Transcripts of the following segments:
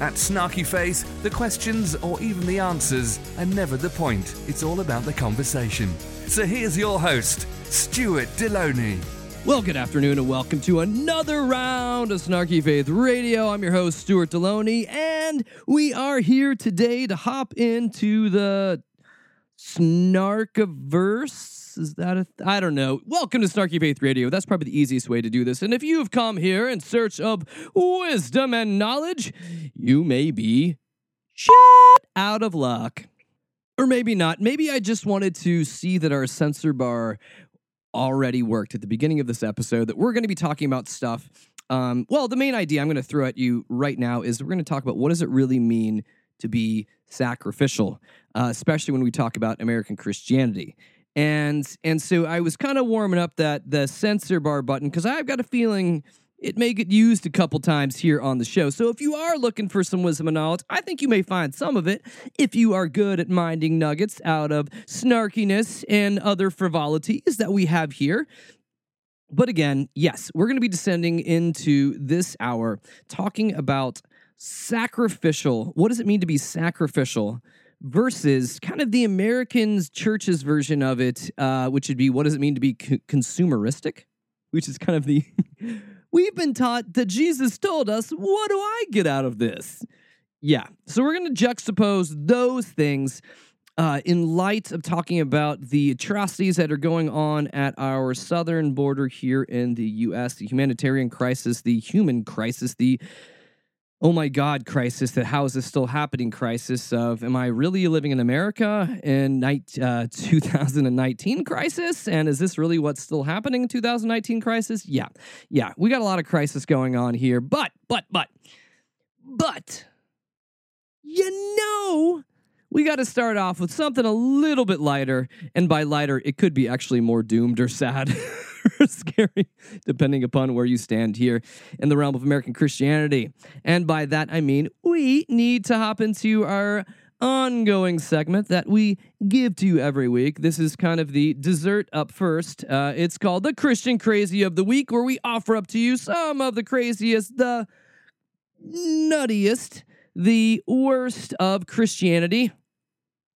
At Snarky Faith, the questions or even the answers are never the point. It's all about the conversation. So here's your host, Stuart Delony. Well, good afternoon and welcome to another round of Snarky Faith Radio. I'm your host, Stuart Delony, and we are here today to hop into the Snarkiverse. Is that a th- I don't know. Welcome to Snarky Faith Radio. That's probably the easiest way to do this. And if you've come here in search of wisdom and knowledge, you may be shit out of luck. Or maybe not. Maybe I just wanted to see that our censor bar already worked at the beginning of this episode that we're going to be talking about stuff. Um, well, the main idea I'm going to throw at you right now is we're going to talk about what does it really mean to be sacrificial, uh, especially when we talk about American Christianity. And and so I was kind of warming up that the censor bar button because I've got a feeling it may get used a couple times here on the show. So if you are looking for some wisdom and knowledge, I think you may find some of it if you are good at minding nuggets out of snarkiness and other frivolities that we have here. But again, yes, we're going to be descending into this hour talking about sacrificial. What does it mean to be sacrificial? Versus kind of the Americans church's version of it, uh, which would be what does it mean to be co- consumeristic? Which is kind of the We've been taught that Jesus told us, what do I get out of this? Yeah. So we're going to juxtapose those things uh, in light of talking about the atrocities that are going on at our southern border here in the U.S., the humanitarian crisis, the human crisis, the oh my God crisis, that how is this still happening crisis of am I really living in America in night, uh, 2019 crisis? And is this really what's still happening in 2019 crisis? Yeah. Yeah. We got a lot of crisis going on here. But, but, but, but, you know, we got to start off with something a little bit lighter. And by lighter, it could be actually more doomed or sad. scary, depending upon where you stand here in the realm of American Christianity. And by that, I mean we need to hop into our ongoing segment that we give to you every week. This is kind of the dessert up first. Uh, it's called the Christian Crazy of the Week, where we offer up to you some of the craziest, the nuttiest, the worst of Christianity.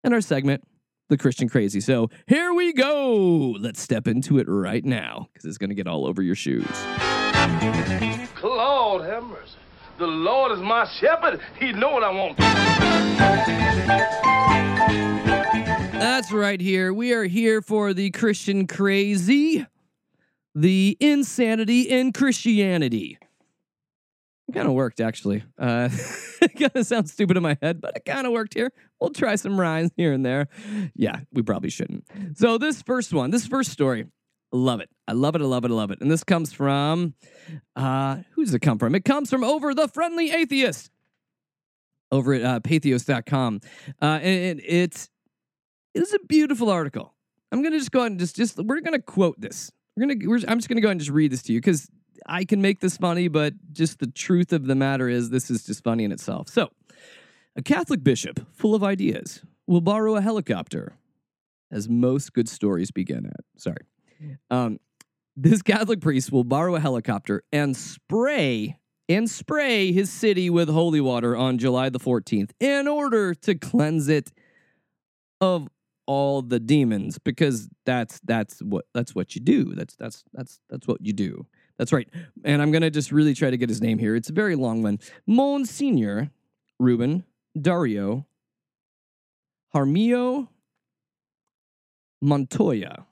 in our segment the Christian crazy. So here we go. Let's step into it right now because it's going to get all over your shoes. Have mercy. The Lord is my shepherd. He know what I want. That's right here. We are here for the Christian crazy, the insanity in Christianity. It kind of worked, actually. Uh, it kind of sounds stupid in my head, but it kind of worked here. We'll try some rhymes here and there. Yeah, we probably shouldn't. So, this first one, this first story, love it. I love it. I love it. I love it. And this comes from, uh, who does it come from? It comes from Over the Friendly Atheist over at uh, patheos.com. Uh, and it, it's, it's a beautiful article. I'm going to just go ahead and just, just, we're going to quote this. We're to, we're, I'm just to go ahead and just read this to you because I can make this funny, but just the truth of the matter is this is just funny in itself. So, a Catholic bishop full of ideas will borrow a helicopter, as most good stories begin at. Sorry. Um, this Catholic priest will borrow a helicopter and spray and spray his city with holy water on July the 14th in order to cleanse it of all the demons because that's that's what that's what you do that's that's that's that's what you do that's right. And I'm going to just really try to get his name here. It's a very long one. Monsignor Ruben Dario Jaramillo Montoya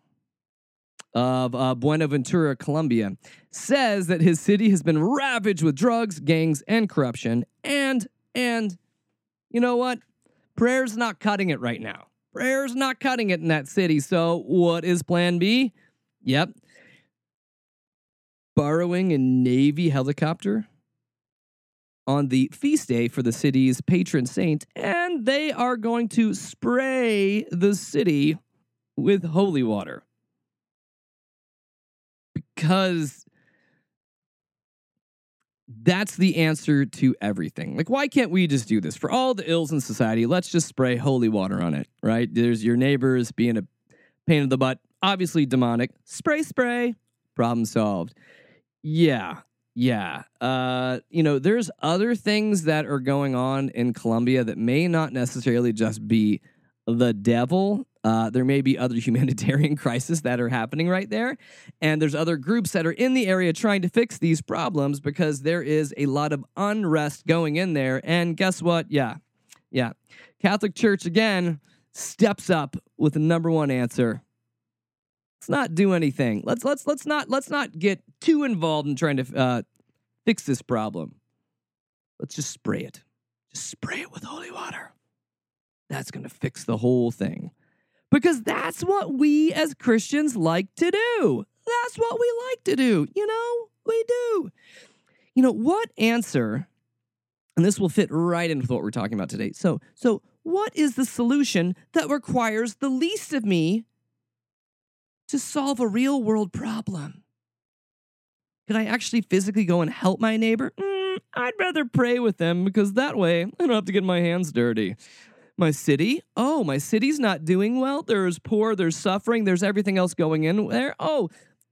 of uh, Buenaventura, Colombia, says that his city has been ravaged with drugs, gangs, and corruption. And, and, you know what? Prayer's not cutting it right now. Prayer's not cutting it in that city. So, what is plan B? Yep, borrowing a Navy helicopter on the feast day for the city's patron saint, and they are going to spray the city with holy water. Because that's the answer to everything. Like, why can't we just do this? For all the ills in society, let's just spray holy water on it, right? There's your neighbors being a pain in the butt, obviously demonic. Spray, spray, problem solved. Yeah, yeah. Uh, you know, there's other things that are going on in Colombia that may not necessarily just be the devil. Uh, there may be other humanitarian crises that are happening right there. And there's other groups that are in the area trying to fix these problems because there is a lot of unrest going in there. And guess what? Yeah. Yeah. Catholic Church again steps up with the number one answer. Let's not do anything. Let's let's let's not let's not get too involved in trying to uh, fix this problem. Let's just spray it. Just spray it with holy water. That's going to fix the whole thing. Because that's what we as Christians like to do. That's what we like to do. You know, we do. You know, what answer, and this will fit right into what we're talking about today. So, so what is the solution that requires the least of me to solve a real world problem? Can I actually physically go and help my neighbor? Mm, I'd rather pray with them because that way I don't have to get my hands dirty. My city? Oh, my city's not doing well. There's poor, there's suffering, there's everything else going in there. Oh,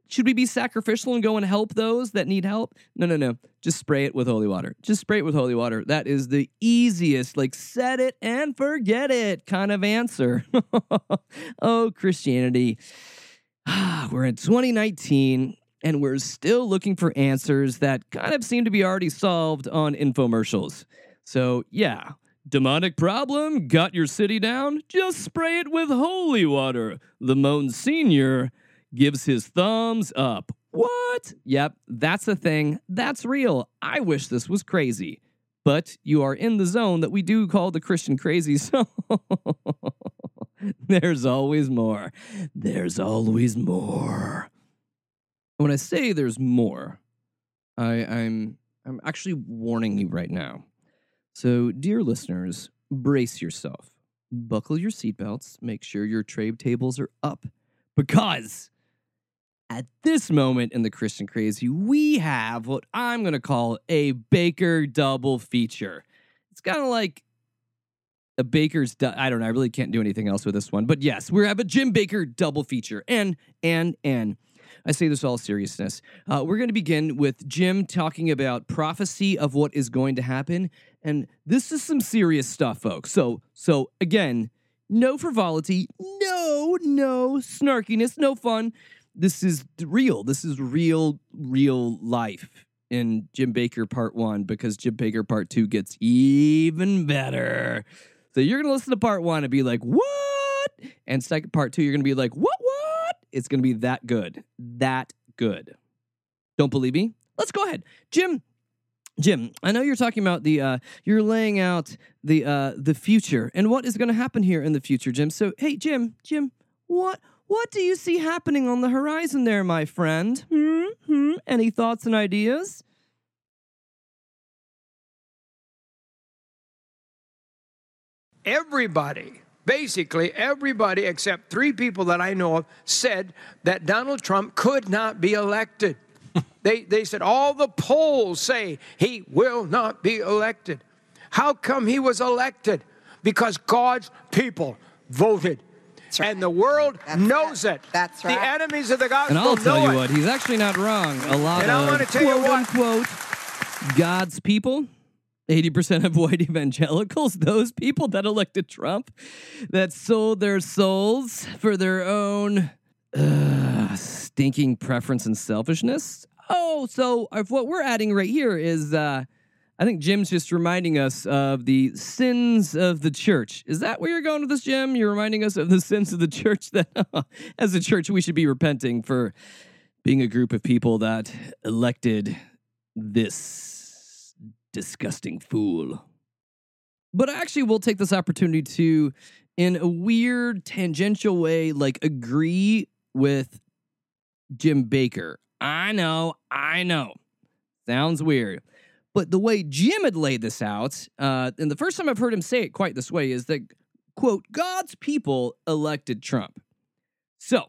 should we be sacrificial and go and help those that need help? No, no, no. Just spray it with holy water. Just spray it with holy water. That is the easiest, like set it and forget it kind of answer. oh, Christianity. We're in 2019 and we're still looking for answers that kind of seem to be already solved on infomercials. So, yeah, demonic problem, got your city down? Just spray it with holy water. The Monsignor gives his thumbs up. What? Yep, that's a thing. That's real. I wish this was crazy. But you are in the zone that we do call the Christian crazy zone. There's always more. There's always more. When I say there's more, I, I'm I'm actually warning you right now. So, dear listeners, brace yourself. Buckle your seatbelts. Make sure your tray tables are up. Because at this moment in the Christian Crazy, we have what I'm going to call a Baker double feature. It's kind of like a Baker's. Du- I don't know. I really can't do anything else with this one. But yes, we have a Jim Bakker double feature. And, and, and. I say this all seriousness. Uh, we're going to begin with Jim talking about prophecy of what is going to happen, and this is some serious stuff, folks. So, so again, no frivolity, no, no snarkiness, no fun. This is real. This is real, real life in Jim Bakker Part One because Jim Bakker Part Two gets even better. So you're gonna listen to Part One and be like, "What?" And second Part Two, you're gonna be like, "What? What?" It's to be that good. That good. Don't believe me? Let's go ahead. Jim, Jim, I know you're talking about the uh you're laying out the uh the future and what is going to happen here in the future, Jim. So, hey Jim, Jim, what what do you see happening on the horizon there, my friend? Hmm? Hmm? Any thoughts and ideas? Everybody basically everybody except three people that I know of said that Donald Trump could not be elected. they, they said all the polls say he will not be elected. How come he was elected? Because God's people voted. Right. And the world That's knows it. it. That's right. The enemies of the gospel And I'll tell know you it. what, he's actually not wrong. A lot And I of wanna tell you quote what- unquote God's people 80% of white evangelicals, those people that elected Trump, that sold their souls for their own uh, stinking preference and selfishness. Oh, so if what we're adding right here is, uh, I think Jim's just reminding us of the sins of the church. Is that where you're going with this, Jim? You're reminding us of the sins of the church that, as a church, we should be repenting for being a group of people that elected this disgusting fool. But I actually will take this opportunity to, in a weird tangential way, like agree with Jim Bakker. I know, I know. Sounds weird. But the way Jim had laid this out, uh, and the first time I've heard him say it quite this way, is that, quote, God's people elected Trump. So,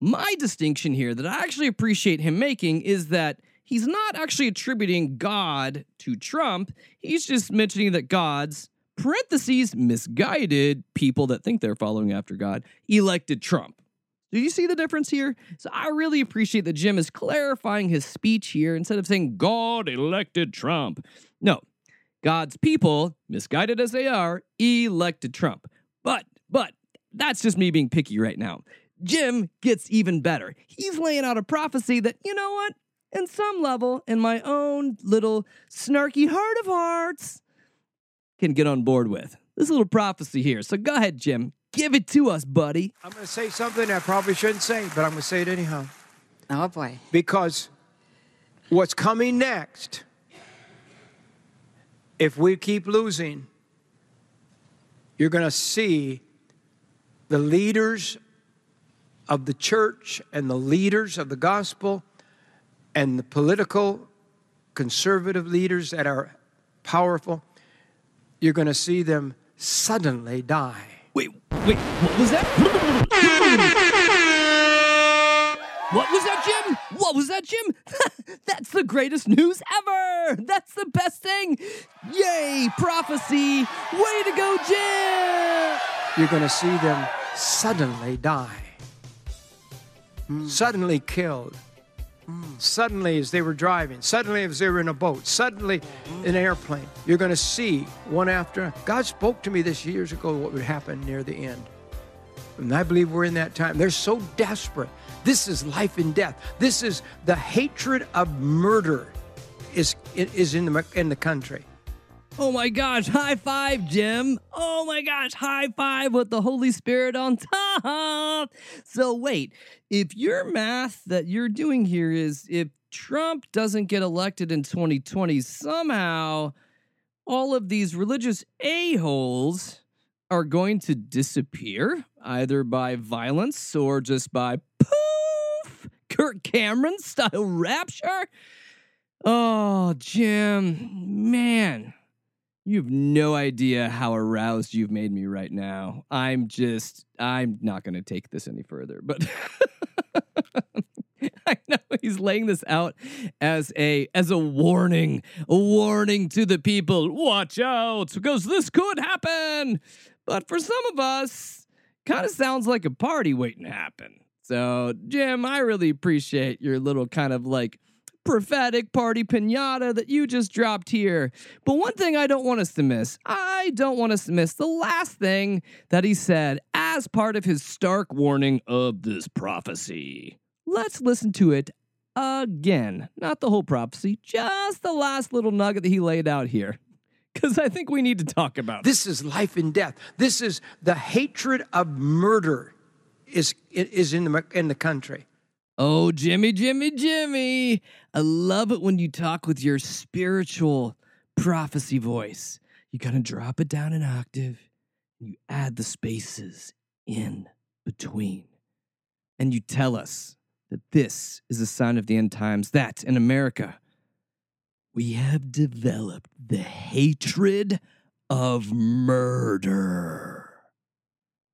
my distinction here that I actually appreciate him making is that he's not actually attributing God to Trump. He's just mentioning that God's parentheses misguided people that think they're following after God elected Trump. Do you see the difference here? So I really appreciate that Jim is clarifying his speech here instead of saying God elected Trump. No, God's people, misguided as they are, elected Trump. But, but, that's just me being picky right now. Jim gets even better. He's laying out a prophecy that, you know what? In some level, in my own little snarky heart of hearts, can get on board with. This little prophecy here. So go ahead, Jim. Give it to us, buddy. I'm going to say something I probably shouldn't say, but I'm going to say it anyhow. Oh boy. Because what's coming next, if we keep losing, you're going to see the leaders of the church and the leaders of the gospel and the political conservative leaders that are powerful, you're going to see them suddenly die. Wait, wait, what was that? What was that, Jim? What was that, Jim? That's the greatest news ever! That's the best thing! Yay, prophecy! Way to go, Jim! You're going to see them suddenly die, hmm. suddenly killed. Suddenly, as they were driving, suddenly, as they were in a boat, suddenly, in an airplane, you're going to see one after. God spoke to me this years ago what would happen near the end. And I believe we're in that time. They're so desperate. This is life and death. This is the hatred of murder is, is in, the, in the country. Oh my gosh, high five, Jim. Oh my gosh, high five with the Holy Spirit on top. So, wait, if your math that you're doing here is if Trump doesn't get elected in 2020, somehow all of these religious a-holes are going to disappear either by violence or just by poof, Kirk Cameron style rapture. Oh, Jim, man. You have no idea how aroused you've made me right now. I'm just, I'm not going to take this any further, but I know he's laying this out as a as a warning, a warning to the people. Watch out, because this could happen. But for some of us, kind of sounds like a party waiting to happen. So, Jim, I really appreciate your little kind of like prophetic party pinata that you just dropped here. But one thing I don't want us to miss, I don't want us to miss the last thing that he said as part of his stark warning of this prophecy. Let's listen to it again. Not the whole prophecy, just the last little nugget that he laid out here. Because I think we need to talk about it. This is life and death. This is the hatred of murder is, is in, the, in the country. Oh, Jimmy, Jimmy, Jimmy. I love it when you talk with your spiritual prophecy voice. You kind of drop it down an octave, and you add the spaces in between. And you tell us that this is a sign of the end times, that in America, we have developed the hatred of murder.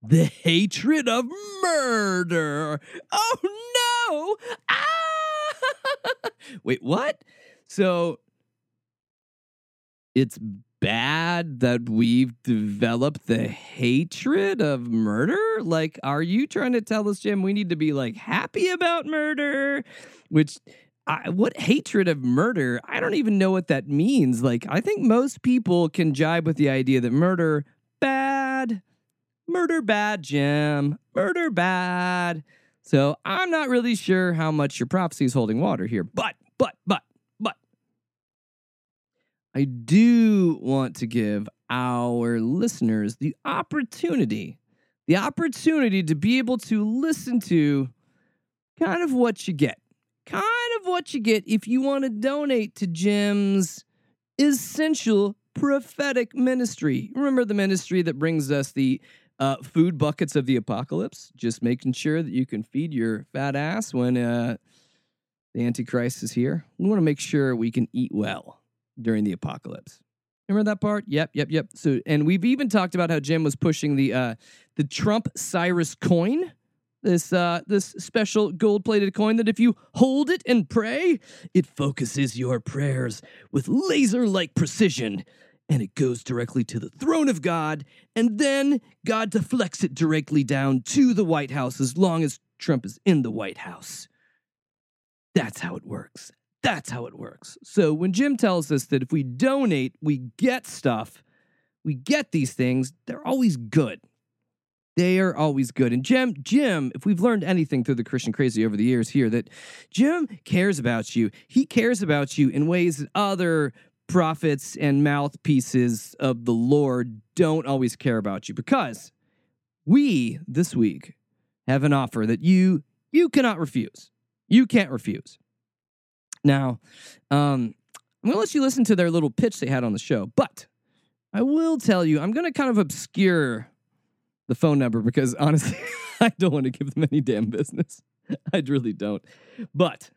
The hatred of murder. Oh Ah! Wait, what? So it's bad that we've developed the hatred of murder? Like, are you trying to tell us, Jim, we need to be like happy about murder? Which I, what hatred of murder? I don't even know what that means. Like, I think most people can jibe with the idea that murder bad, murder bad, Jim, murder bad. So I'm not really sure how much your prophecy is holding water here, but, but, but, but, I do want to give our listeners the opportunity, the opportunity to be able to listen to kind of what you get kind of what you get if you want to donate to Jim's essential prophetic ministry. Remember the ministry that brings us the uh, food buckets of the apocalypse? Just making sure that you can feed your fat ass when uh, the Antichrist is here. We want to make sure we can eat well. during the apocalypse. Remember that part? Yep, yep, yep. So, and we've even talked about how Jim was pushing the uh, the Trump Cyrus coin, this uh, this special gold plated coin that if you hold it and pray, it focuses your prayers with laser like precision, and it goes directly to the throne of God, and then God deflects it directly down to the White House as long as Trump is in the White House. That's how it works. That's how it works. So when Jim tells us that if we donate, we get stuff, we get these things, they're always good. They are always good. And Jim, Jim, if we've learned anything through the Christian crazy over the years here, that Jim cares about you. He cares about you in ways that other prophets and mouthpieces of the Lord don't always care about you because we this week have an offer that you you cannot refuse. You can't refuse. Now, um, I'm going to let you listen to their little pitch they had on the show, but I will tell you, I'm going to kind of obscure the phone number because honestly, I don't want to give them any damn business. I really don't. But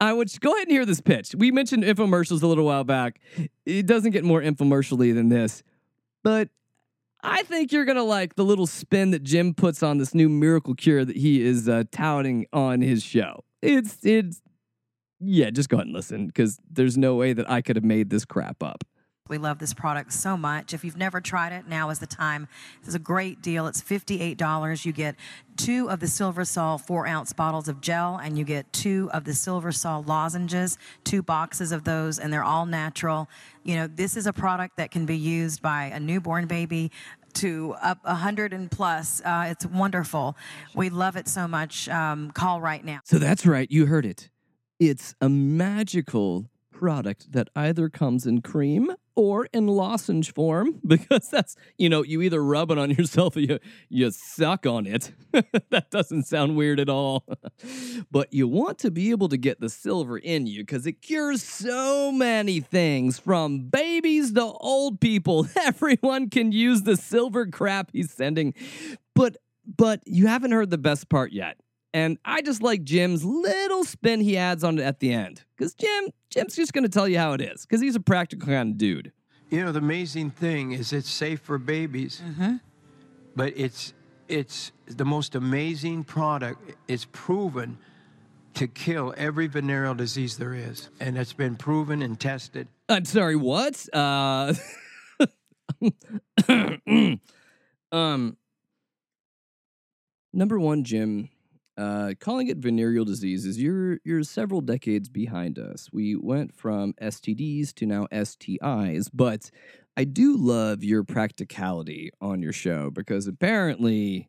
I would go ahead and hear this pitch. We mentioned infomercials a little while back. It doesn't get more infomercially than this, but I think you're gonna like the little spin that Jim puts on this new miracle cure that he is uh, touting on his show. It's it's yeah, just go ahead and listen because there's no way that I could have made this crap up. We love this product so much. If you've never tried it, now is the time. This is a great deal. It's $58. You get two of the Silver Sol four ounce bottles of gel, and you get two of the Silver Sol lozenges, two boxes of those, and they're all natural. You know, this is a product that can be used by a newborn baby to up 100 and plus. Uh, it's wonderful. We love it so much. Um, call right now. So that's right, you heard it. It's a magical product that either comes in cream or in lozenge form because that's you know you either rub it on yourself or you you suck on it that doesn't sound weird at all but you want to be able to get the silver in you because it cures so many things from babies to old people everyone can use the silver crap he's sending but but you haven't heard the best part yet and I just like Jim's little spin he adds on it at the end. Because Jim, Jim's just going to tell you how it is. Because he's a practical kind of dude. You know, the amazing thing is it's safe for babies, but it's it's the most amazing product. It's proven to kill every venereal disease there is, and it's been proven and tested. I'm sorry, what? Uh, um, number one, Jim, uh, calling it venereal diseases, you're you're several decades behind us. We went from STDs to now STIs, but I do love your practicality on your show because apparently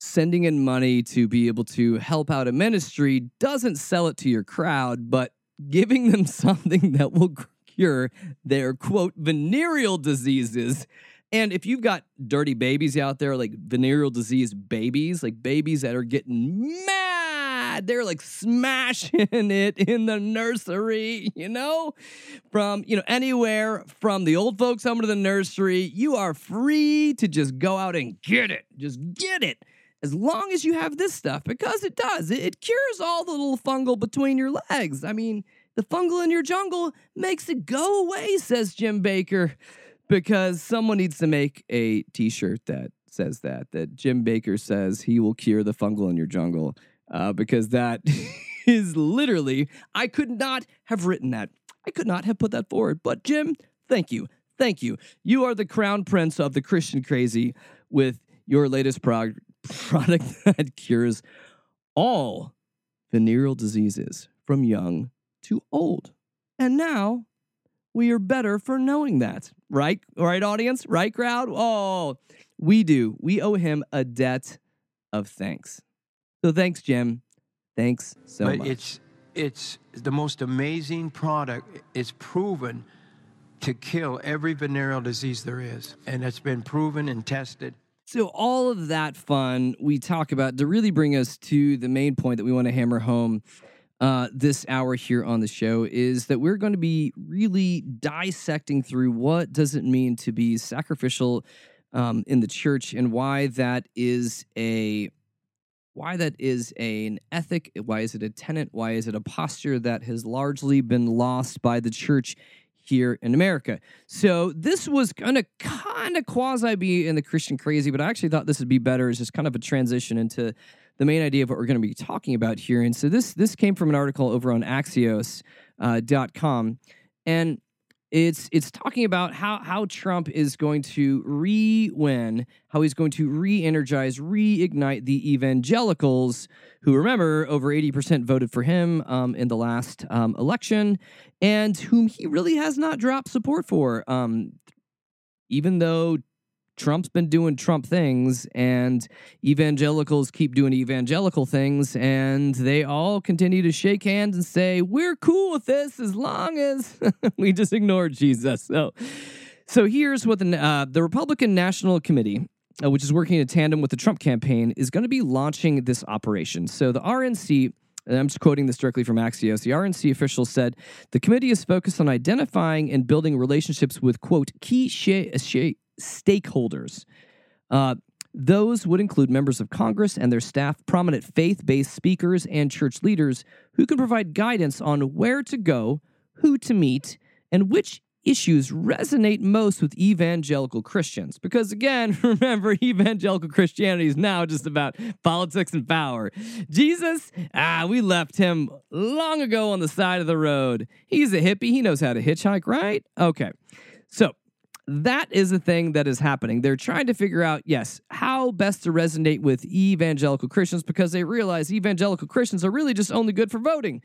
sending in money to be able to help out a ministry doesn't sell it to your crowd, but giving them something that will cure their quote venereal diseases and if you've got dirty babies out there, like venereal disease babies, like babies that are getting mad, they're like smashing it in the nursery, you know? From, you know, anywhere from the old folks home to the nursery, you are free to just go out and get it. Just get it. As long as you have this stuff, because it does. It, it cures all the little fungal between your legs. I mean, the fungal in your jungle makes it go away, says Jim Bakker because someone needs to make a t-shirt that says that that Jim Bakker says he will cure the fungal in your jungle uh, because that is literally I could not have written that. I could not have put that forward. But Jim, thank you. Thank you. You are the crown prince of the Christian crazy with your latest prog- product that cures all venereal diseases from young to old. And now we are better for knowing that. Right? Right, audience? Right, crowd? Oh, we do. We owe him a debt of thanks. So thanks, Jim. Thanks so but much. it's it's the most amazing product. It's proven to kill every venereal disease there is, and it's been proven and tested. So, all of that fun we talk about to really bring us to the main point that we want to hammer home uh, this hour here on the show is that we're going to be really dissecting through what does it mean to be sacrificial um, in the church and why that is a why that is an ethic, why is it a tenet, why is it a posture that has largely been lost by the church here in America. So this was gonna kind of quasi be in the Christian crazy, but I actually thought this would be better as just kind of a transition into the main idea of what we're going to be talking about here. And so this this came from an article over on Axios.com, uh, and it's it's talking about how how Trump is going to re-win, how he's going to re-energize, reignite the evangelicals, who remember over 80% voted for him um, in the last um, election, and whom he really has not dropped support for. Um, even though Trump's been doing Trump things, and evangelicals keep doing evangelical things, and they all continue to shake hands and say, We're cool with this as long as we just ignore Jesus. So, so here's what the, uh, the Republican National Committee, uh, which is working in tandem with the Trump campaign, is going to be launching this operation. So the RNC and I'm just quoting this directly from Axios. The RNC official said the committee is focused on identifying and building relationships with, quote, key sh- sh- stakeholders. Uh, those would include members of Congress and their staff, prominent faith based speakers, and church leaders who can provide guidance on where to go, who to meet, and which issues resonate most with evangelical Christians. Because again, remember, evangelical Christianity is now just about politics and power. Jesus, ah, we left him long ago on the side of the road. He's a hippie, he knows how to hitchhike, right? Okay. So, that is the thing that is happening. They're trying to figure out, yes, how best to resonate with evangelical Christians because they realize evangelical Christians are really just only good for voting.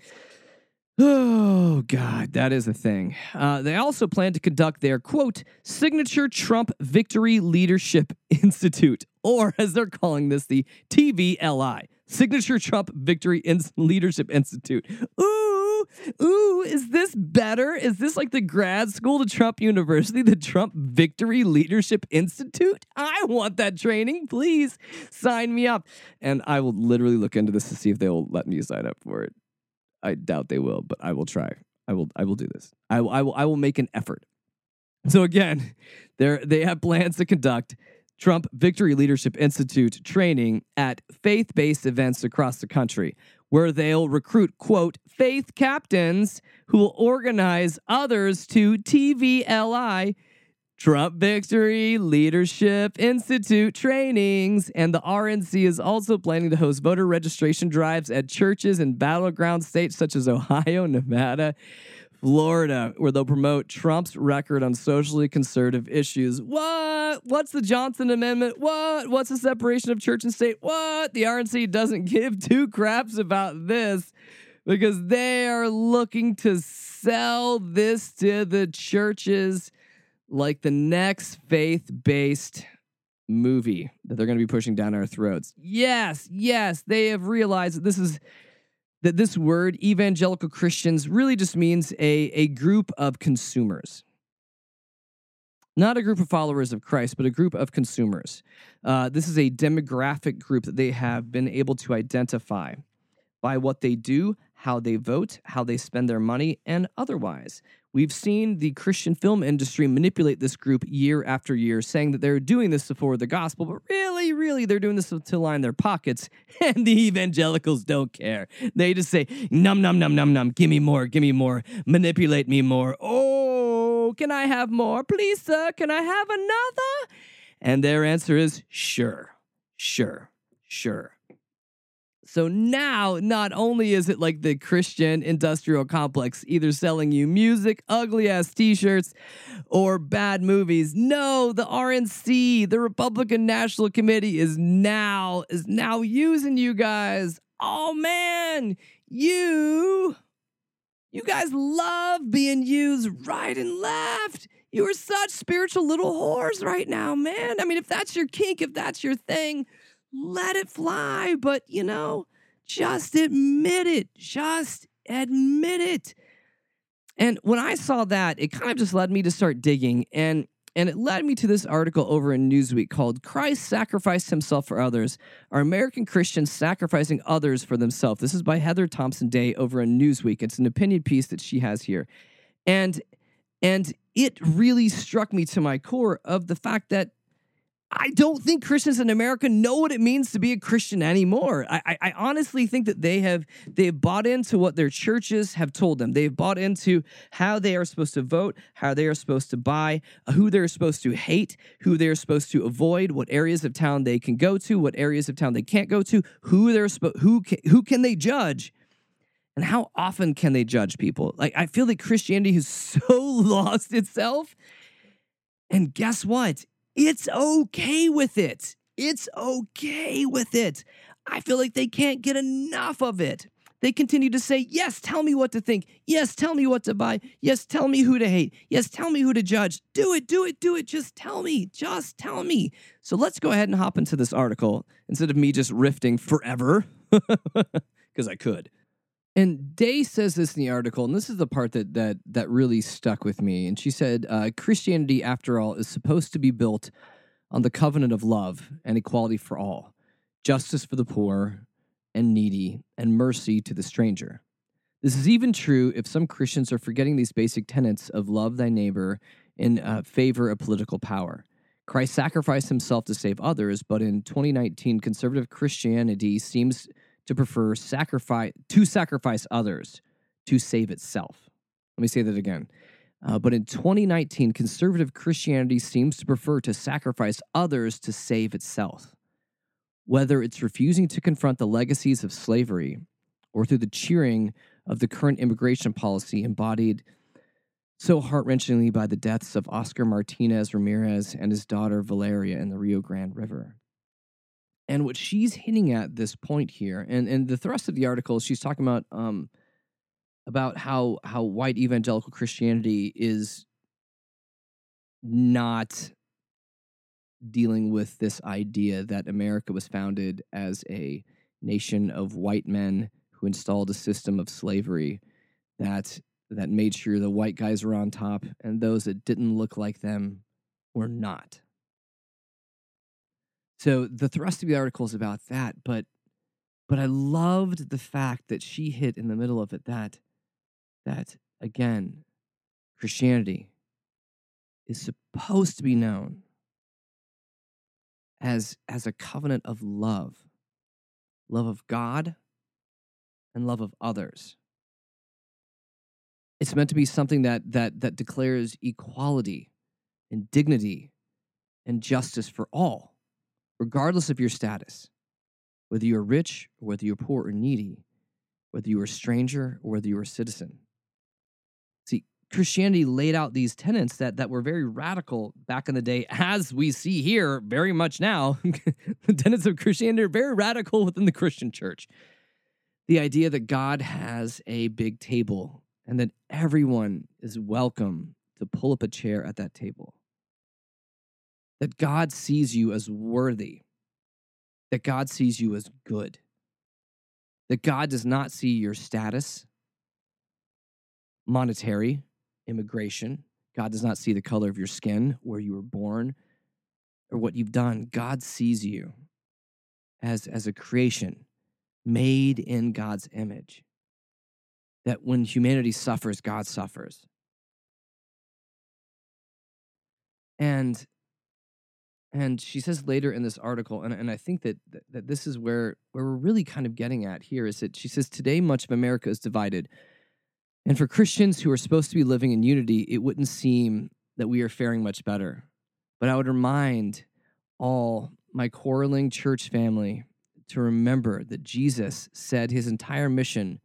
Oh, God, that is a thing. Uh, they also plan to conduct their, quote, signature Trump Victory Leadership Institute, or as they're calling this, the TVLI, Signature Trump Victory In- Leadership Institute. Ooh, ooh, is this better? Is this like the grad school to Trump University, the Trump Victory Leadership Institute? I want that training. Please sign me up. And I will literally look into this to see if they will let me sign up for it. I doubt they will, but I will try. I will. I will do this. I will. I will. I will make an effort. So again, they they have plans to conduct Trump Victory Leadership Institute training at faith-based events across the country, where they'll recruit quote faith captains who will organize others to TVLI Trump Victory Leadership Institute trainings. And the RNC is also planning to host voter registration drives at churches in battleground states such as Ohio, Nevada, Florida, where they'll promote Trump's record on socially conservative issues. What? What's the Johnson Amendment? What? What's the separation of church and state? What? The RNC doesn't give two craps about this because they are looking to sell this to the churches like the next faith based movie that they're going to be pushing down our throats. Yes, yes, they have realized that this is that this word evangelical Christians really just means a, a group of consumers. Not a group of followers of Christ, but a group of consumers. Uh, this is a demographic group that they have been able to identify by what they do, how they vote, how they spend their money, and otherwise. We've seen the Christian film industry manipulate this group year after year, saying that they're doing this to forward the gospel, but really, really, they're doing this to line their pockets. And the evangelicals don't care. They just say, num, num, num, num, num, give me more, give me more, manipulate me more. Oh, can I have more? Please, sir, can I have another? And their answer is, sure, sure, sure. So now, not only is it like the Christian industrial complex either selling you music, ugly ass t shirts, or bad movies. No, the RNC, the Republican National Committee, is now is now using you guys. Oh man, you you guys love being used right and left. You are such spiritual little whores right now, man. I mean, if that's your kink, if that's your thing, let it fly. But, you know, just admit it. Just admit it. And when I saw that, it kind of just led me to start digging. And and it led me to this article over in Newsweek called Christ Sacrificed Himself for Others Are American Christians Sacrificing Others for Themselves? This is by Heather Thompson Day over in Newsweek. It's an opinion piece that she has here. And and it really struck me to my core of the fact that I don't think Christians in America know what it means to be a Christian anymore. I, I, honestly think that they have they've bought into what their churches have told them. They've bought into how they are supposed to vote, how they are supposed to buy, uh, who they're supposed to hate, who they're supposed to avoid, what areas of town they can go to, what areas of town they can't go to, who they're who can, who can they judge, and how often can they judge people. Like I feel like Christianity has so lost itself. And guess what? It's okay with it. It's okay with it. I feel like they can't get enough of it. They continue to say, Yes, tell me what to think. Yes, tell me what to buy. Yes, tell me who to hate. Yes, tell me who to judge. Do it, do it, do it. Just tell me. Just tell me. So let's go ahead and hop into this article instead of me just rifting forever, because I could. And Day says this in the article, and this is the part that that that really stuck with me. And she said, uh, "Christianity, after all, is supposed to be built on the covenant of love and equality for all, justice for the poor and needy, and mercy to the stranger. This is even true if some Christians are forgetting these basic tenets of love thy neighbor in uh, favor of political power." Christ sacrificed himself to save others, but in 2019, conservative Christianity seems to prefer sacrifice to sacrifice others to save itself. Let me say that again. Uh, but in 2019, conservative Christianity seems to prefer to sacrifice others to save itself. Whether it's refusing to confront the legacies of slavery or through the cheering of the current immigration policy embodied so heart wrenchingly by the deaths of Oscar Martinez Ramirez and his daughter Valeria in the Rio Grande River. And what she's hinting at this point here, and, and the thrust of the article, she's talking about um, about how how white evangelical Christianity is not dealing with this idea that America was founded as a nation of white men who installed a system of slavery that that made sure the white guys were on top and those that didn't look like them were not. So the thrust of the article is about that, but but I loved the fact that she hit in the middle of it that that again, Christianity is supposed to be known as as a covenant of love. Love of God and love of others. It's meant to be something that that that declares equality and dignity and justice for all regardless of your status, whether you're rich or whether you're poor or needy, whether you're a stranger or whether you're a citizen. See, Christianity laid out these tenets that, that were very radical back in the day, as we see here very much now. the tenets of Christianity are very radical within the Christian church. The idea that God has a big table and that everyone is welcome to pull up a chair at that table that God sees you as worthy, that God sees you as good, that God does not see your status, monetary, immigration. God does not see the color of your skin, where you were born, or what you've done. God sees you as, as a creation made in God's image. That when humanity suffers, God suffers. And and she says later in this article, and, and I think that, that, this is where, where we're really kind of getting at here, is that she says, Today, much of America is divided. And for Christians who are supposed to be living in unity, it wouldn't seem that we are faring much better. But I would remind all my quarreling church family to remember that Jesus said his entire mission.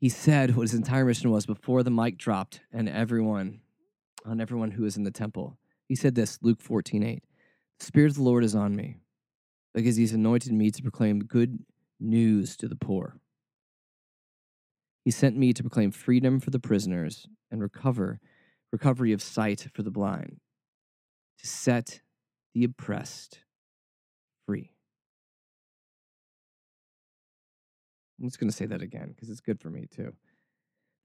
He said what his entire mission was before the mic dropped and everyone, on everyone who is in the temple. He said this, Luke 14, 8. The Spirit of the Lord is on me, because he's anointed me to proclaim good news to the poor. He sent me to proclaim freedom for the prisoners and recover recovery of sight for the blind, to set the oppressed free. I'm just going to say that again because it's good for me too.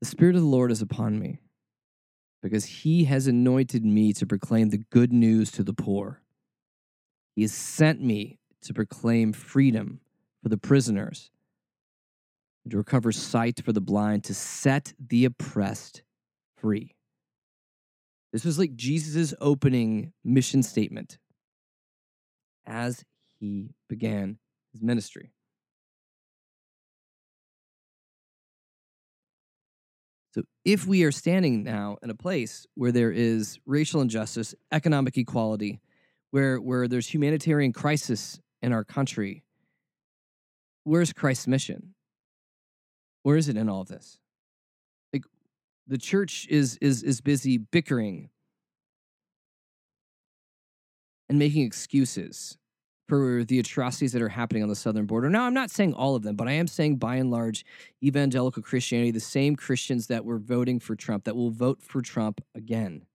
The Spirit of the Lord is upon me because he has anointed me to proclaim the good news to the poor. He has sent me to proclaim freedom for the prisoners, to recover sight for the blind, to set the oppressed free. This was like Jesus' opening mission statement as he began his ministry. So, if we are standing now in a place where there is racial injustice, economic equality, where, where there's humanitarian crisis in our country, where's Christ's mission? Where is it in all of this? Like the church is is is busy bickering and making excuses for the atrocities that are happening on the southern border. Now, I'm not saying all of them, but I am saying by and large, evangelical Christianity, the same Christians that were voting for Trump, that will vote for Trump again.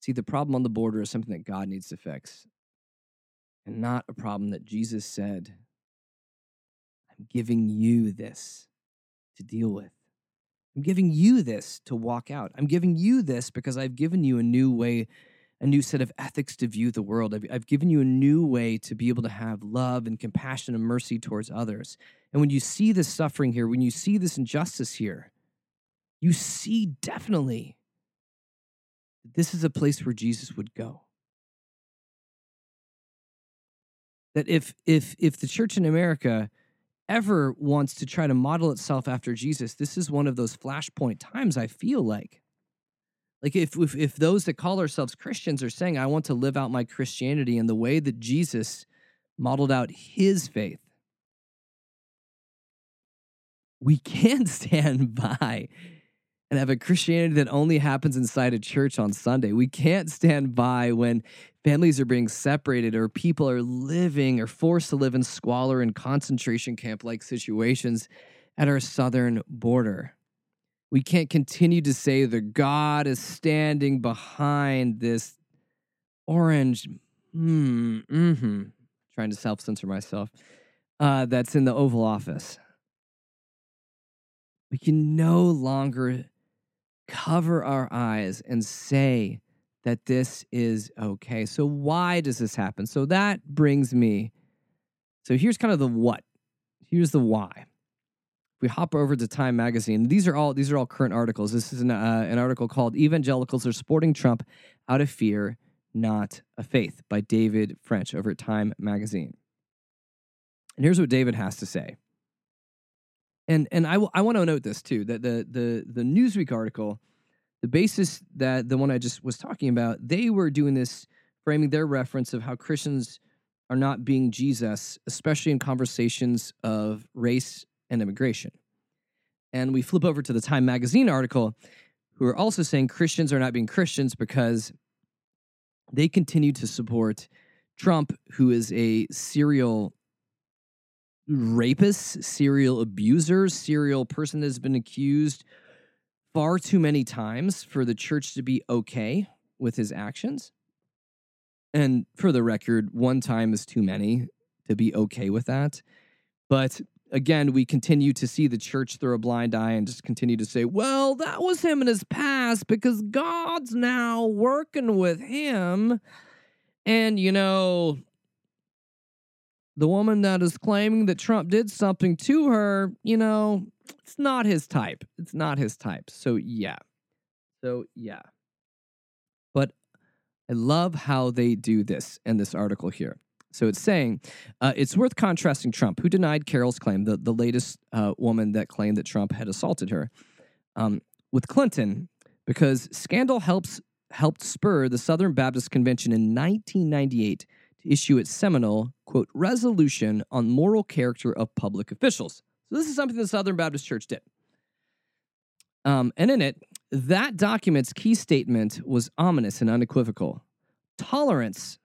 See, the problem on the border is something that God needs to fix, and not a problem that Jesus said, I'm giving you this to deal with. I'm giving you this to walk out. I'm giving you this because I've given you a new way a new set of ethics to view the world. I've, I've, given you a new way to be able to have love and compassion and mercy towards others. And when you see this suffering here, when you see this injustice here, you see definitely that this is a place where Jesus would go. That if if if the church in America ever wants to try to model itself after Jesus, this is one of those flashpoint times I feel like like if, if if those that call ourselves Christians are saying, I want to live out my Christianity in the way that Jesus modeled out his faith, we can't stand by and have a Christianity that only happens inside a church on Sunday. We can't stand by when families are being separated or people are living or forced to live in squalor and concentration camp like situations at our southern border. We can't continue to say that God is standing behind this orange, hmm, mm-hmm, trying to self censor myself, uh, that's in the Oval Office. We can no longer cover our eyes and say that this is okay. So, why does this happen? So, that brings me. So, here's kind of the what. Here's the why we hop over to Time Magazine. These are all these are all current articles. This is an, uh, an article called "Evangelicals Are Supporting Trump Out of Fear, Not a Faith" by David French over at Time Magazine. And here's what David has to say. And and I, w- I want to note this too that the the the Newsweek article, the basis that the one I just was talking about, they were doing this framing their reference of how Christians are not being Jesus, especially in conversations of race and immigration. And we flip over to the Time Magazine article, who are also saying Christians are not being Christians because they continue to support Trump, who is a serial rapist, serial abuser, serial person that has been accused far too many times for the church to be okay with his actions. And for the record, one time is too many to be okay with that. But again, we continue to see the church through a blind eye and just continue to say, well, that was him in his past because God's now working with him. And, you know, the woman that is claiming that Trump did something to her, you know, it's not his type. It's not his type. So, yeah. So, yeah. But I love how they do this in this article here. So it's saying uh, it's worth contrasting Trump, who denied Carroll's claim, the, the latest uh, woman that claimed that Trump had assaulted her, um, with Clinton, because scandal helps helped spur the Southern Baptist Convention in 1998 to issue its seminal, quote, resolution on moral character of public officials. So this is something the Southern Baptist Church did. Um, and in it, that document's key statement was ominous and unequivocal. Tolerance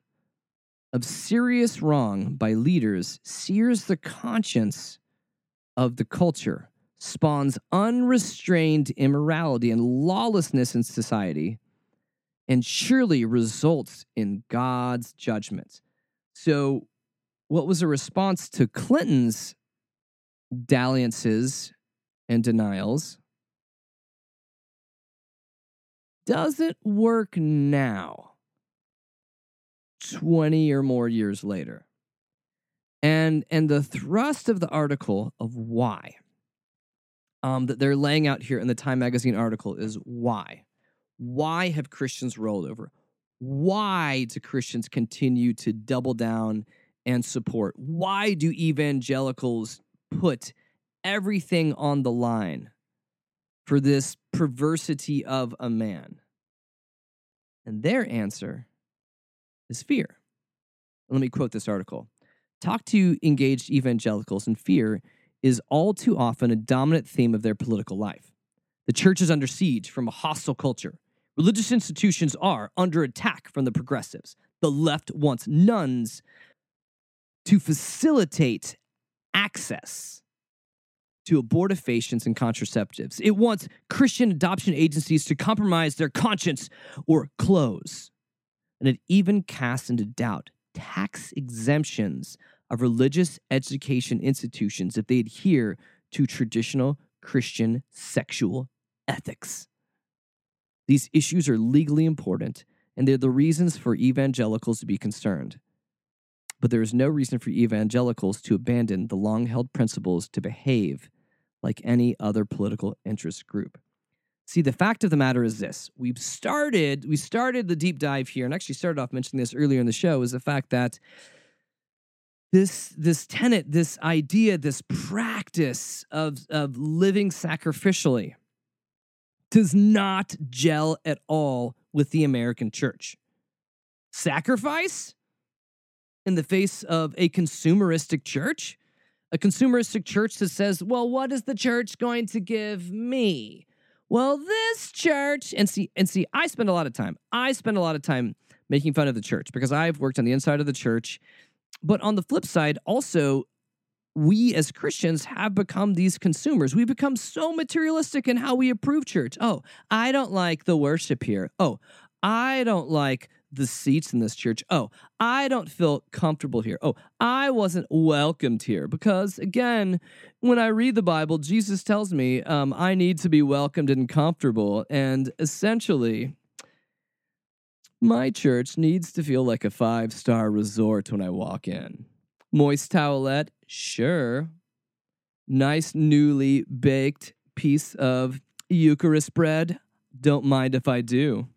of serious wrong by leaders sears the conscience of the culture, spawns unrestrained immorality and lawlessness in society, and surely results in God's judgment. So, what was a response to Clinton's dalliances and denials? Doesn't work now. 20 or more years later. And and the thrust of the article of why um, that they're laying out here in the Time magazine article is why. Why have Christians rolled over? Why do Christians continue to double down and support? Why do evangelicals put everything on the line for this perversity of a man? And their answer is fear. Let me quote this article. Talk to engaged evangelicals, and fear is all too often a dominant theme of their political life. The church is under siege from a hostile culture. Religious institutions are under attack from the progressives. The left wants nuns to facilitate access to abortifacients and contraceptives. It wants Christian adoption agencies to compromise their conscience or close. And it even casts into doubt tax exemptions of religious education institutions if they adhere to traditional Christian sexual ethics. These issues are legally important, and they're the reasons for evangelicals to be concerned. But there is no reason for evangelicals to abandon the long held principles to behave like any other political interest group. See, the fact of the matter is this. We've started, we started the deep dive here, and actually started off mentioning this earlier in the show, is the fact that this this tenet, this idea, this practice of, of living sacrificially does not gel at all with the American church. Sacrifice in the face of a consumeristic church? A consumeristic church that says, well, what is the church going to give me? Well, this church, and see, and see, I spend a lot of time. I spend a lot of time making fun of the church because I've worked on the inside of the church. But on the flip side, also, we as Christians have become these consumers. We become so materialistic in how we approve church. Oh, I don't like the worship here. Oh, I don't like the seats in this church. Oh, I don't feel comfortable here. Oh, I wasn't welcomed here. Because again, when I read the Bible, Jesus tells me um, I need to be welcomed and comfortable. And essentially, my church needs to feel like a five star resort when I walk in. Moist towelette, sure. Nice, newly baked piece of Eucharist bread, don't mind if I do.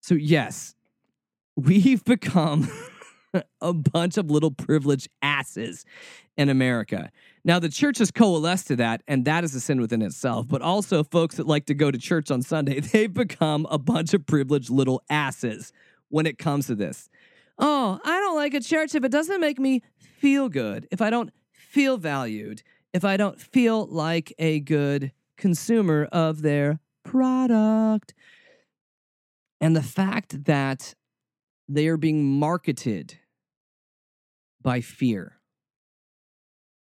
So, yes, we've become a bunch of little privileged asses in America. Now, the church has coalesced to that, and that is a sin within itself. But also, folks that like to go to church on Sunday, they've become a bunch of privileged little asses when it comes to this. Oh, I don't like a church if it doesn't make me feel good, if I don't feel valued, if I don't feel like a good consumer of their product. And the fact that they are being marketed by fear,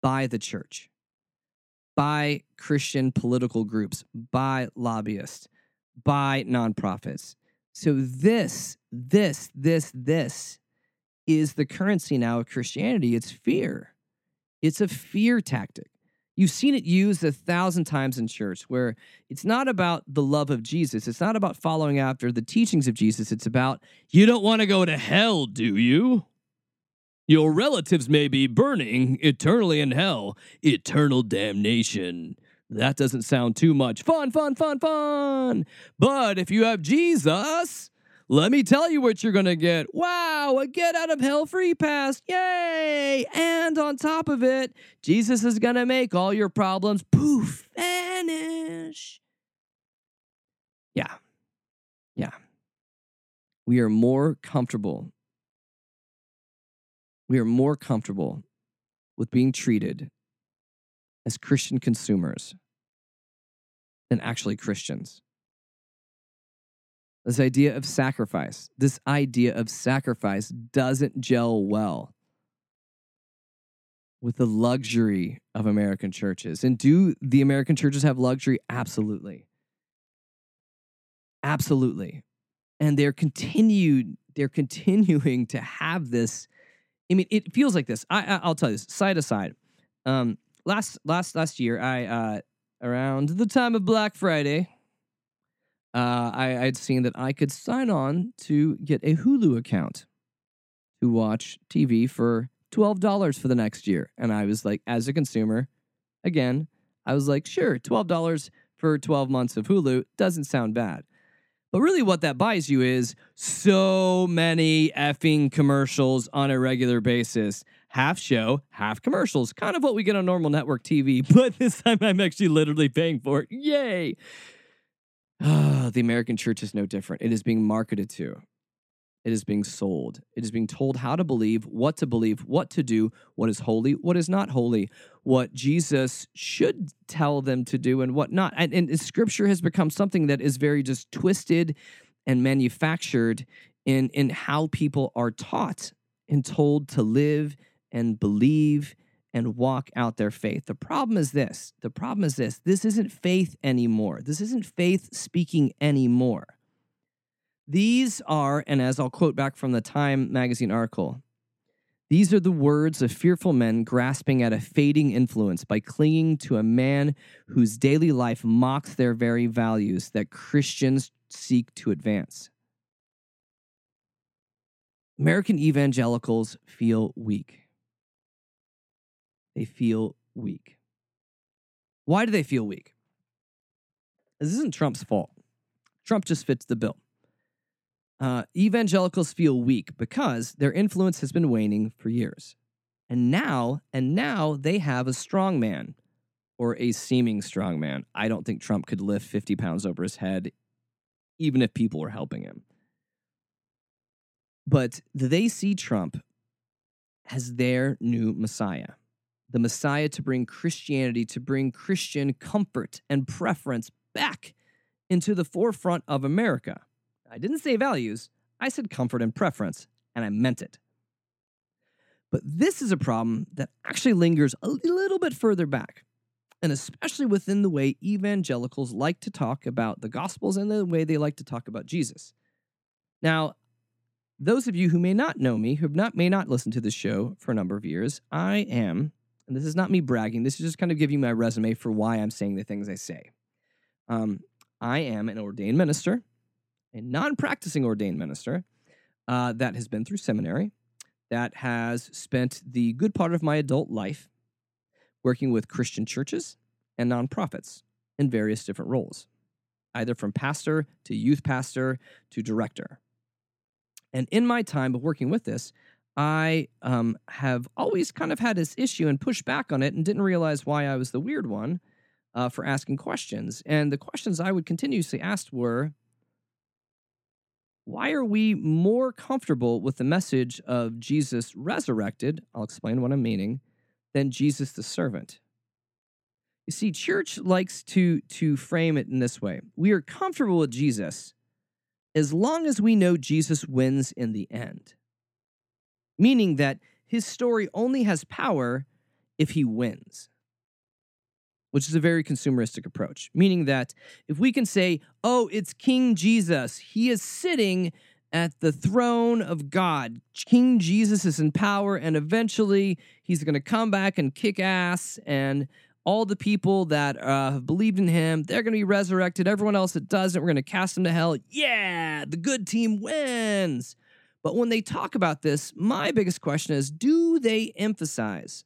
by the church, by Christian political groups, by lobbyists, by nonprofits. So, this, this, this, this is the currency now of Christianity. It's fear. It's a fear tactic. You've seen it used a thousand times in church where it's not about the love of Jesus. It's not about following after the teachings of Jesus. It's about, you don't want to go to hell, do you? Your relatives may be burning eternally in hell, eternal damnation. That doesn't sound too much fun, fun, fun, fun. But if you have Jesus, let me tell you what you're going to get. Wow, a get out of hell free pass. Yay! And on top of it, Jesus is going to make all your problems poof, vanish. Yeah. Yeah. We are more comfortable. We are more comfortable with being treated as Christian consumers than actually Christians. This idea of sacrifice, this idea of sacrifice doesn't gel well with the luxury of American churches. And do the American churches have luxury? Absolutely. Absolutely. And they're continued, they're continuing to have this. I mean, it feels like this. I, I will tell you this, side aside. Um, last last last year, I uh around the time of Black Friday, uh, I, I'd seen that I could sign on to get a Hulu account to watch TV for $12 for the next year. And I was like, as a consumer, again, I was like, sure, $12 for 12 months of Hulu doesn't sound bad. But really, what that buys you is so many effing commercials on a regular basis. Half show, half commercials. Kind of what we get on normal network TV, but this time I'm actually literally paying for it. Yay! The American church is no different. It is being marketed to. It is being sold. It is being told how to believe, what to believe, what to do, what is holy, what is not holy, what Jesus should tell them to do, and what not. And, and scripture has become something that is very just twisted and manufactured in, in how people are taught and told to live and believe and walk out their faith. The problem is this the problem is this this isn't faith anymore. This isn't faith speaking anymore. These are, and as I'll quote back from the Time magazine article, these are the words of fearful men grasping at a fading influence by clinging to a man whose daily life mocks their very values that Christians seek to advance. American evangelicals feel weak. They feel weak. Why do they feel weak? This isn't Trump's fault. Trump just fits the bill. Uh, evangelicals feel weak because their influence has been waning for years. And now, and now they have a strong man or a seeming strong man. I don't think Trump could lift 50 pounds over his head, even if people were helping him. But they see Trump as their new Messiah the Messiah to bring Christianity, to bring Christian comfort and preference back into the forefront of America. I didn't say values, I said comfort and preference, and I meant it. But this is a problem that actually lingers a little bit further back, and especially within the way evangelicals like to talk about the Gospels and the way they like to talk about Jesus. Now, those of you who may not know me, who not, may not listen to this show for a number of years, I am and this is not me bragging, this is just kind of giving you my resume for why I'm saying the things I say. Um, I am an ordained minister, a non practicing ordained minister uh, that has been through seminary, that has spent the good part of my adult life working with Christian churches and nonprofits in various different roles, either from pastor to youth pastor to director. And in my time of working with this, I um, have always kind of had this issue and pushed back on it and didn't realize why I was the weird one uh, for asking questions. And the questions I would continuously ask were why are we more comfortable with the message of Jesus resurrected? I'll explain what I'm meaning, than Jesus the servant. You see, church likes to, to frame it in this way we are comfortable with Jesus as long as we know Jesus wins in the end meaning that his story only has power if he wins, which is a very consumeristic approach, meaning that if we can say, oh, it's King Jesus, he is sitting at the throne of God. King Jesus is in power, and eventually he's going to come back and kick ass, and all the people that uh, have believed in him, they're going to be resurrected. Everyone else that doesn't, we're going to cast them to hell. Yeah, the good team wins. But when they talk about this, my biggest question is do they emphasize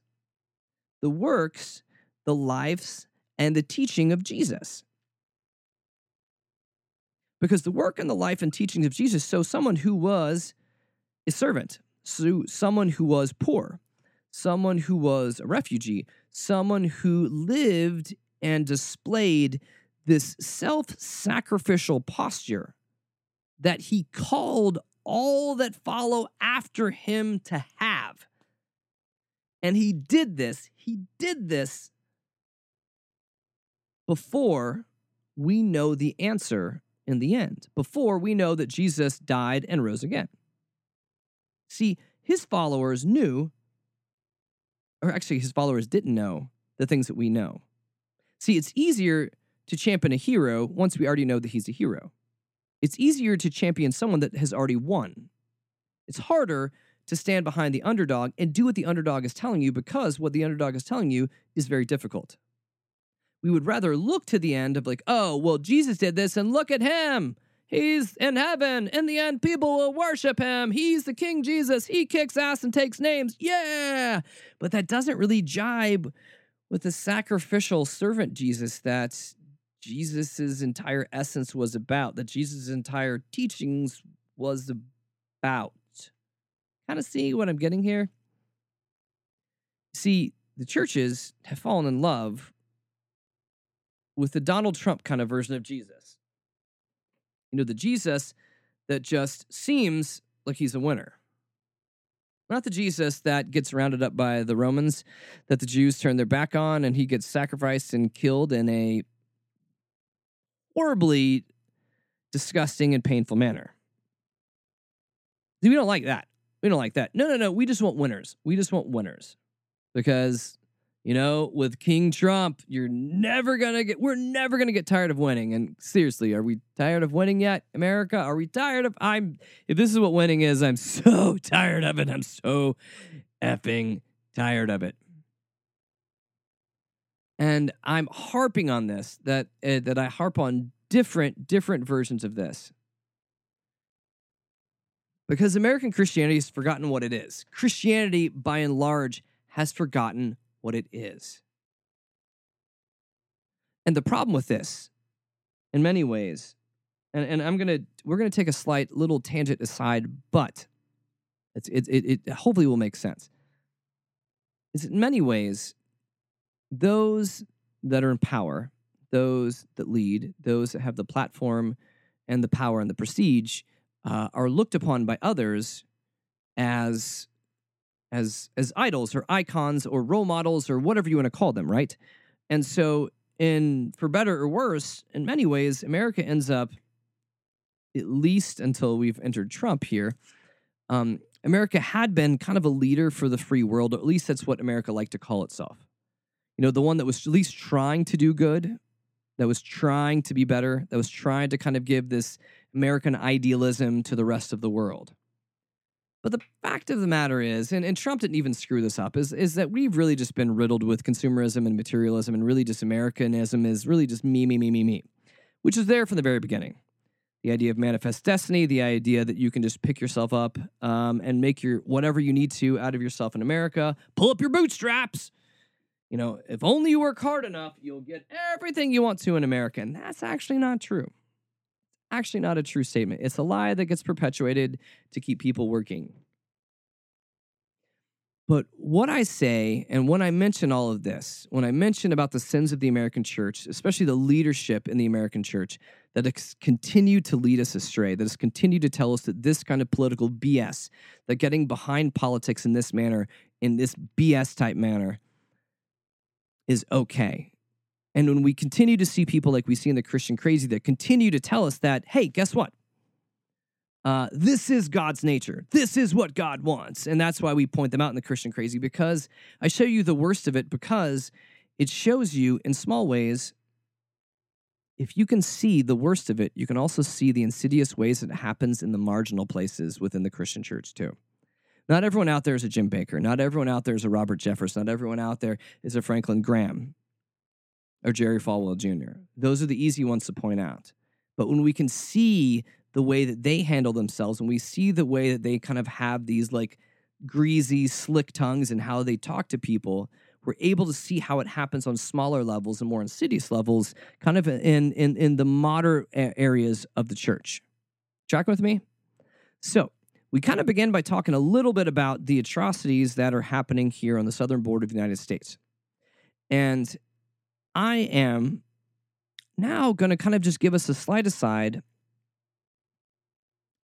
the works, the lives, and the teaching of Jesus? Because the work and the life and teachings of Jesus, so someone who was a servant, so someone who was poor, someone who was a refugee, someone who lived and displayed this self sacrificial posture that he called all that follow after him to have. And he did this, he did this before we know the answer in the end, before we know that Jesus died and rose again. See, his followers knew, or actually, his followers didn't know the things that we know. See, it's easier to champion a hero once we already know that he's a hero. It's easier to champion someone that has already won. It's harder to stand behind the underdog and do what the underdog is telling you because what the underdog is telling you is very difficult. We would rather look to the end of like, oh, well, Jesus did this and look at him. He's in heaven. In the end, people will worship him. He's the King Jesus. He kicks ass and takes names. Yeah. But that doesn't really jibe with the sacrificial servant Jesus that Jesus's entire essence was about, that Jesus's entire teachings was about. Kind of see what I'm getting here? See, the churches have fallen in love with the Donald Trump kind of version of Jesus. You know, the Jesus that just seems like he's a winner. Not the Jesus that gets rounded up by the Romans, that the Jews turn their back on, and he gets sacrificed and killed in a horribly disgusting and painful manner. We don't like that. We don't like that. No, no, no. We just want winners. We just want winners. Because, you know, with King Trump, you're never going to get, we're never going to get tired of winning. And seriously, are we tired of winning yet, America? Are we tired of, I'm, if this is what winning is, I'm so tired of it. I'm so effing tired of it. And I'm harping on this that uh, that I harp on different different versions of this. Because American Christianity has forgotten what it is. Christianity by and large has forgotten what it is. And the problem with this in many ways and, and I'm gonna we're gonna take a slight little tangent aside, but it's it, it, it hopefully will make sense. Is in many ways those that are in power, those that lead, those that have the platform and the power and the prestige, uh, are looked upon by others as as as idols or icons or role models or whatever you want to call them, right? And so, in for better or worse, in many ways, America ends up, at least until we've entered Trump here. Um, America had been kind of a leader for the free world, or at least that's what America liked to call itself you know, the one that was at least trying to do good, that was trying to be better, that was trying to kind of give this American idealism to the rest of the world. But the fact of the matter is, and, and Trump didn't even screw this up, is, is that we've really just been riddled with consumerism and materialism, and really just Americanism is really just me, me, me, me, me, which is there from the very beginning. The idea of manifest destiny, the idea that you can just pick yourself up um, and make your whatever you need to out of yourself in America, pull up your bootstraps, you know, if only you work hard enough, you'll get everything you want to in America. And that's actually not true. Actually, not a true statement. It's a lie that gets perpetuated to keep people working. But what I say, and when I mention all of this, when I mention about the sins of the American church, especially the leadership in the American church that has continued to lead us astray, that has continued to tell us that this kind of political BS, that getting behind politics in this manner, in this BS type manner, is okay. And when we continue to see people like we see in the Christian crazy that continue to tell us that, hey, guess what? Uh, this is God's nature. This is what God wants. And that's why we point them out in the Christian crazy because I show you the worst of it because it shows you in small ways. If you can see the worst of it, you can also see the insidious ways it happens in the marginal places within the Christian church, too. Not everyone out there is a Jim Bakker. Not everyone out there is a Robert Jeffress. Not everyone out there is a Franklin Graham or Jerry Falwell Jr. Those are the easy ones to point out. But when we can see the way that they handle themselves, and we see the way that they kind of have these like greasy, slick tongues and how they talk to people, we're able to see how it happens on smaller levels and more insidious levels, kind of in in in the moderate areas of the church. Tracking with me? So we kind of begin by talking a little bit about the atrocities that are happening here on the southern border of the United States. And I am now going to kind of just give us a slight aside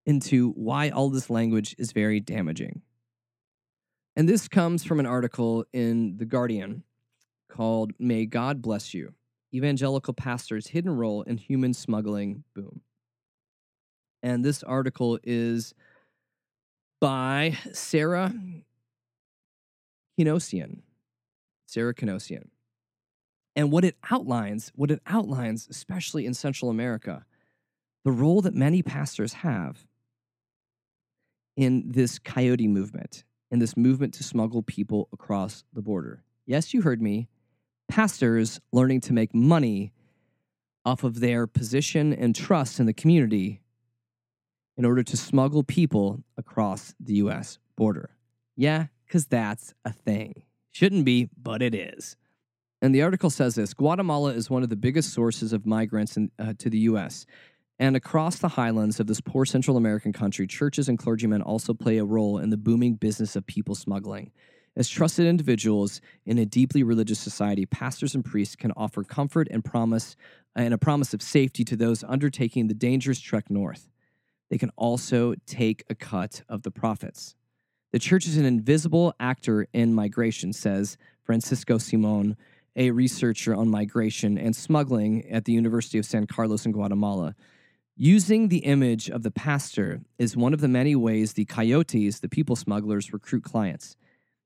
into why all this language is very damaging. And this comes from an article in The Guardian called May God Bless You Evangelical Pastor's Hidden Role in Human Smuggling Boom. And this article is by Sarah Kinosian. Sarah Kinosian. And what it outlines, what it outlines, especially in Central America, the role that many pastors have in this coyote movement, in this movement to smuggle people across the border. Yes, you heard me. Pastors learning to make money off of their position and trust in the community in order to smuggle people across the US border. Yeah, because that's a thing. Shouldn't be, but it is. And the article says this Guatemala is one of the biggest sources of migrants in, uh, to the U.S. And across the highlands of this poor Central American country, churches and clergymen also play a role in the booming business of people smuggling. As trusted individuals in a deeply religious society, pastors and priests can offer comfort and promise and a promise of safety to those undertaking the dangerous trek north. They can also take a cut of the profits. The church is an invisible actor in migration, says Francisco Simon, a researcher on migration and smuggling at the University of San Carlos in Guatemala. Using the image of the pastor is one of the many ways the coyotes, the people smugglers, recruit clients.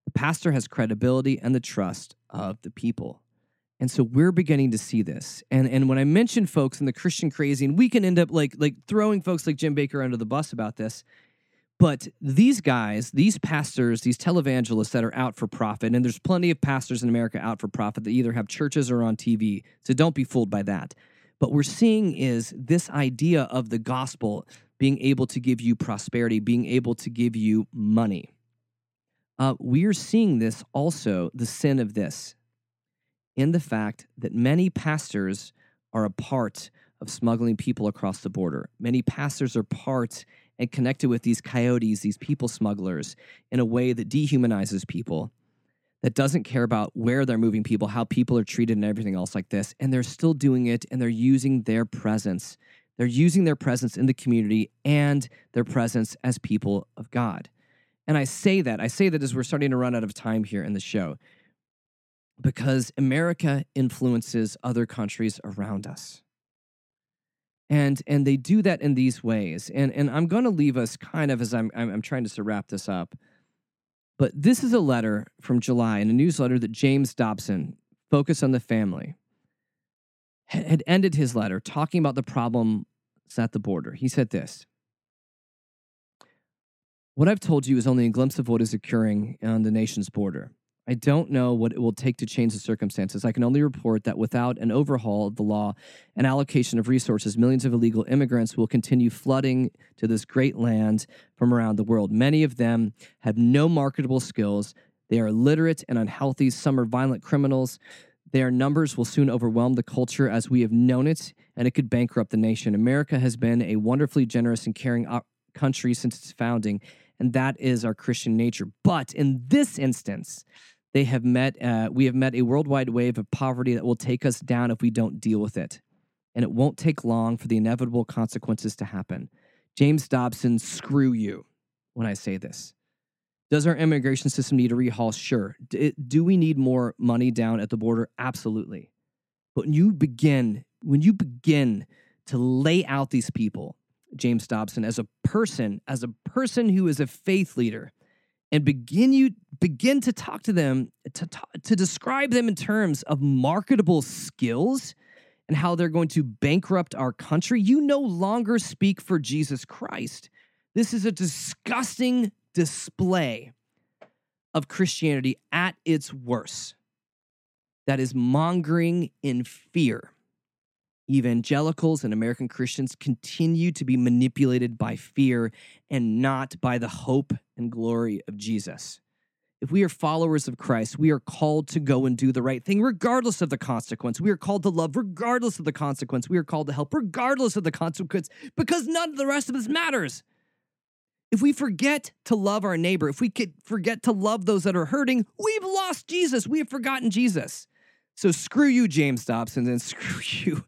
The pastor has credibility and the trust of the people. And so we're beginning to see this. And and when I mention folks in the Christian crazy, and we can end up like like throwing folks like Jim Bakker under the bus about this. But these guys, these pastors, these televangelists that are out for profit, and there's plenty of pastors in America out for profit that either have churches or on TV. So don't be fooled by that. But we're seeing is this idea of the gospel being able to give you prosperity, being able to give you money. Uh, we are seeing this also, the sin of this, in the fact that many pastors are a part of smuggling people across the border. Many pastors are part and connected with these coyotes, these people smugglers, in a way that dehumanizes people, that doesn't care about where they're moving people, how people are treated, and everything else like this. And they're still doing it and they're using their presence. They're using their presence in the community and their presence as people of God. And I say that, I say that as we're starting to run out of time here in the show, because America influences other countries around us. And, and they do that in these ways. And, and I'm going to leave us kind of as I'm, I'm, I'm trying to wrap this up. But this is a letter from July in a newsletter that James Dobson, Focus on the Family, had ended his letter talking about the problems at the border. He said this What I've told you is only a glimpse of what is occurring on the nation's border. I don't know what it will take to change the circumstances. I can only report that without an overhaul of the law and allocation of resources, millions of illegal immigrants will continue flooding to this great land from around the world. Many of them have no marketable skills. They are illiterate and unhealthy. Some are violent criminals. Their numbers will soon overwhelm the culture as we have known it, and it could bankrupt the nation. America has been a wonderfully generous and caring uh, country since its founding, and that is our Christian nature. But in this instance, they have met, uh, we have met a worldwide wave of poverty that will take us down if we don't deal with it. And it won't take long for the inevitable consequences to happen. James Dobson, screw you when I say this. Does our immigration system need a rehaul? Sure. Do we need more money down at the border? Absolutely. But when you begin, when you begin to lay out these people, James Dobson, as a person, as a person who is a faith leader, and begin you begin to talk to them to to describe them in terms of marketable skills and how they're going to bankrupt our country. You no longer speak for Jesus Christ. This is a disgusting display of Christianity at its worst that is mongering in fear evangelicals and American Christians continue to be manipulated by fear and not by the hope and glory of Jesus. If we are followers of Christ, we are called to go and do the right thing, regardless of the consequence. We are called to love, regardless of the consequence. We are called to help, regardless of the consequence, because none of the rest of this matters. If we forget to love our neighbor, if we could forget to love those that are hurting, we've lost Jesus. We have forgotten Jesus. So screw you, James Dobson, and screw you,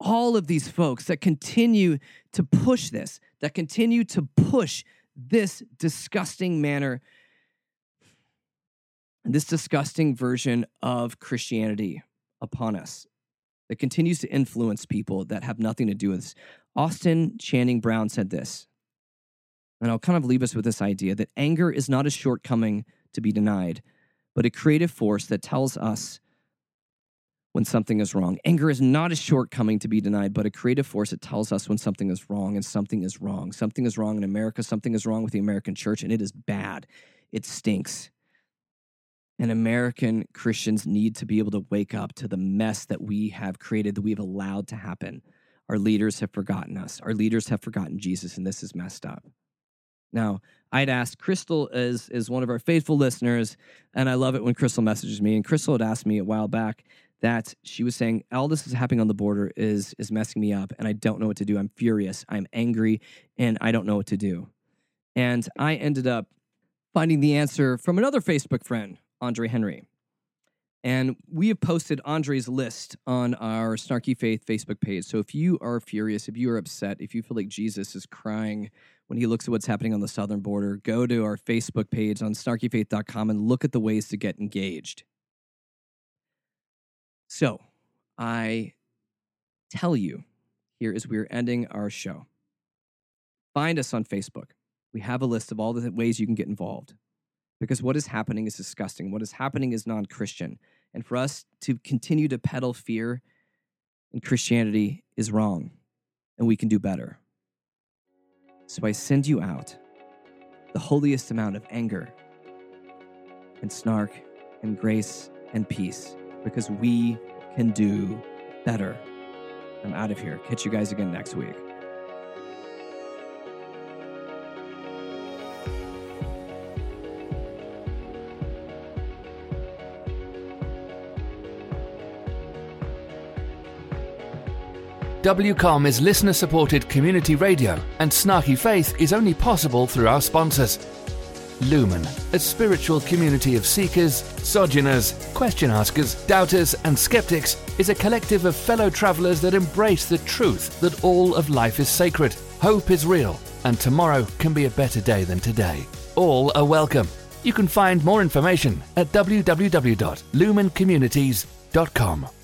all of these folks that continue to push this, that continue to push this disgusting manner, this disgusting version of Christianity upon us that continues to influence people that have nothing to do with this. Austin Channing Brown said this, and I'll kind of leave us with this idea that anger is not a shortcoming to be denied, but a creative force that tells us when something is wrong. Anger is not a shortcoming to be denied, but a creative force that tells us when something is wrong and something is wrong. Something is wrong in America, something is wrong with the American church, and it is bad. It stinks. And American Christians need to be able to wake up to the mess that we have created, that we have allowed to happen. Our leaders have forgotten us. Our leaders have forgotten Jesus, and this is messed up. Now, I'd asked Crystal is is one of our faithful listeners, and I love it when Crystal messages me. And Crystal had asked me a while back that she was saying all this is happening on the border is is messing me up, and I don't know what to do. I'm furious, I'm angry, and I don't know what to do. And I ended up finding the answer from another Facebook friend, Andre Henry. And we have posted Andre's list on our Snarky Faith Facebook page. So if you are furious, if you are upset, if you feel like Jesus is crying when he looks at what's happening on the southern border, go to our Facebook page on snarkyfaith.com and look at the ways to get engaged. So I tell you here as we're ending our show find us on Facebook. We have a list of all the ways you can get involved because what is happening is disgusting. What is happening is non Christian. And for us to continue to peddle fear in Christianity is wrong, and we can do better. So I send you out the holiest amount of anger and snark and grace and peace because we can do better. I'm out of here. Catch you guys again next week. WCOM is listener supported community radio, and Snarky Faith is only possible through our sponsors. Lumen, a spiritual community of seekers, sojourners, question askers, doubters, and skeptics, is a collective of fellow travelers that embrace the truth that all of life is sacred, hope is real, and tomorrow can be a better day than today. All are welcome. You can find more information at www.lumencommunities.com.